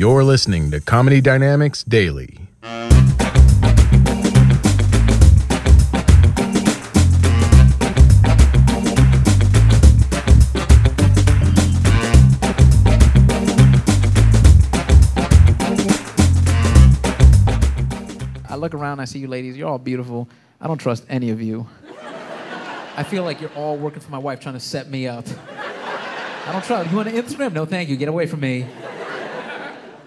You're listening to Comedy Dynamics Daily. I look around, I see you ladies, you're all beautiful. I don't trust any of you. I feel like you're all working for my wife trying to set me up. I don't trust. You an Instagram? No, thank you. Get away from me.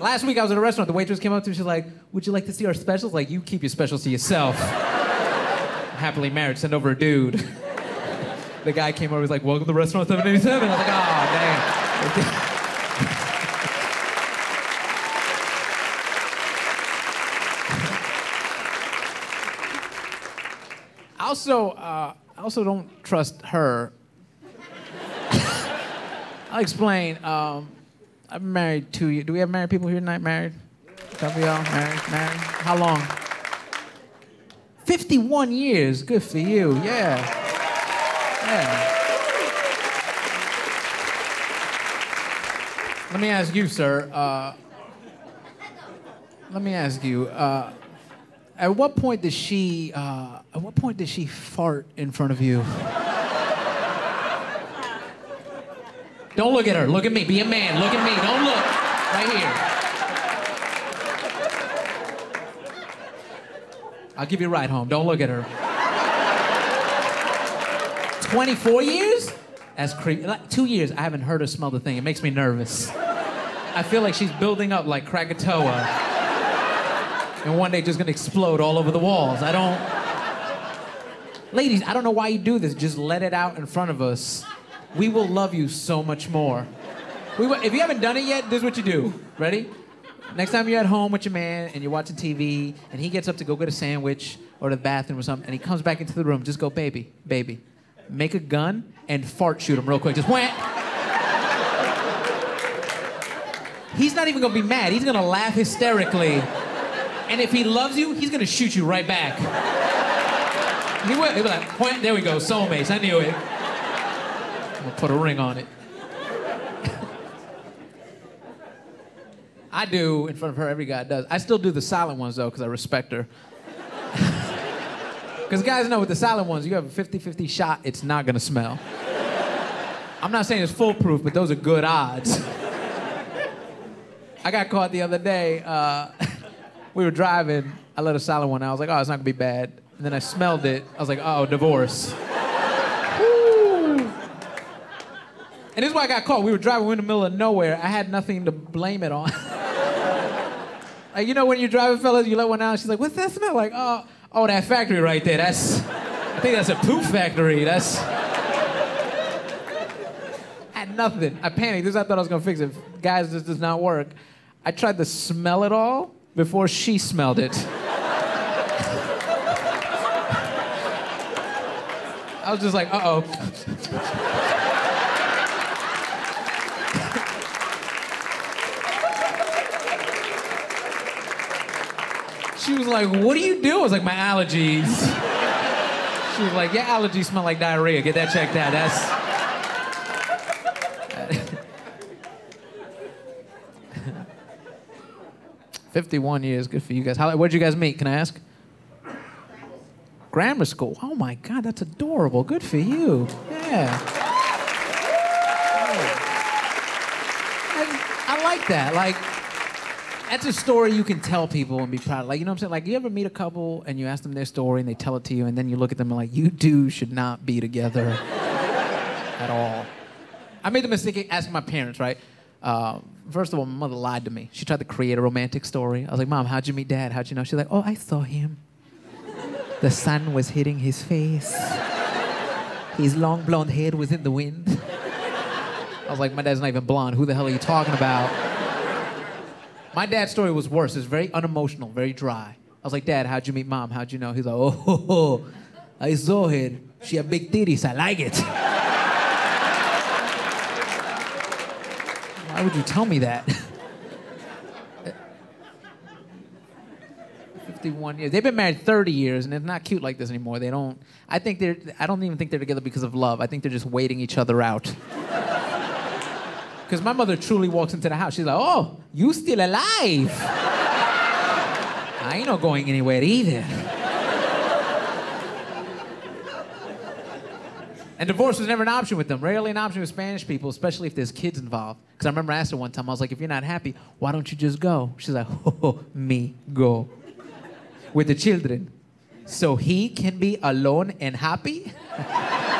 Last week I was at a restaurant. The waitress came up to me. She's like, "Would you like to see our specials?" Like, you keep your specials to yourself. Happily married. Send over a dude. the guy came over. He's like, "Welcome to the Restaurant 787." I was like, "Oh, dang." I also, uh, I also don't trust her. I'll explain. Um, Been married two years. Do we have married people here tonight? Married? Couple of y'all married? Married? How long? 51 years. Good for you. Yeah. Yeah. Let me ask you, sir. Uh, let me ask you. Uh, at what point does she? Uh, at what point does she fart in front of you? Don't look at her. Look at me. Be a man. Look at me. Don't look. Right here. I'll give you a ride home. Don't look at her. 24 years? That's creepy. Like two years, I haven't heard her smell the thing. It makes me nervous. I feel like she's building up like Krakatoa. And one day just gonna explode all over the walls. I don't. Ladies, I don't know why you do this. Just let it out in front of us. We will love you so much more. We will, if you haven't done it yet, this is what you do. Ready? Next time you're at home with your man and you're watching TV and he gets up to go get a sandwich or the bathroom or something and he comes back into the room, just go, baby, baby. Make a gun and fart shoot him real quick. Just wham. He's not even gonna be mad. He's gonna laugh hysterically. And if he loves you, he's gonna shoot you right back. He will. He'll be like, there we go, soulmates. I knew it. I'm gonna put a ring on it. I do in front of her, every guy does. I still do the silent ones though, because I respect her. Because guys know with the silent ones, you have a 50 50 shot, it's not gonna smell. I'm not saying it's foolproof, but those are good odds. I got caught the other day. Uh, we were driving, I let a silent one out. I was like, oh, it's not gonna be bad. And then I smelled it. I was like, oh, divorce. And this is why I got caught. We were driving, we were in the middle of nowhere. I had nothing to blame it on. like, you know, when you're driving, fellas, you let one out, she's like, what's that smell? Like, oh, oh, that factory right there. That's, I think that's a poop factory. That's, I had nothing. I panicked. This I thought I was gonna fix it. Guys, this does not work. I tried to smell it all before she smelled it. I was just like, uh oh. She was like, What do you do? I was like, My allergies. She was like, Your allergies smell like diarrhea. Get that checked out. That's. 51 years, good for you guys. How, where'd you guys meet? Can I ask? Grammar school. Oh my God, that's adorable. Good for you. Yeah. I, I like that. Like, that's a story you can tell people and be proud of. Like, you know what I'm saying? Like, you ever meet a couple and you ask them their story and they tell it to you, and then you look at them and like, you two should not be together at all. I made the mistake of asking my parents, right? Uh, first of all, my mother lied to me. She tried to create a romantic story. I was like, Mom, how'd you meet Dad? How'd you know? She's like, Oh, I saw him. The sun was hitting his face. His long blonde hair was in the wind. I was like, My dad's not even blonde. Who the hell are you talking about? My dad's story was worse. It's very unemotional, very dry. I was like, Dad, how'd you meet Mom? How'd you know? He's like, Oh, ho, ho. I saw her. She had big titties. I like it. Why would you tell me that? 51 years. They've been married 30 years and it's not cute like this anymore. They don't I think they're I don't even think they're together because of love. I think they're just waiting each other out. Cuz my mother truly walks into the house. She's like, "Oh, you still alive?" I ain't not going anywhere either. And divorce was never an option with them. Rarely an option with Spanish people, especially if there's kids involved. Because I remember I asked her one time, I was like, if you're not happy, why don't you just go? She's like, oh, me, go. With the children. So he can be alone and happy?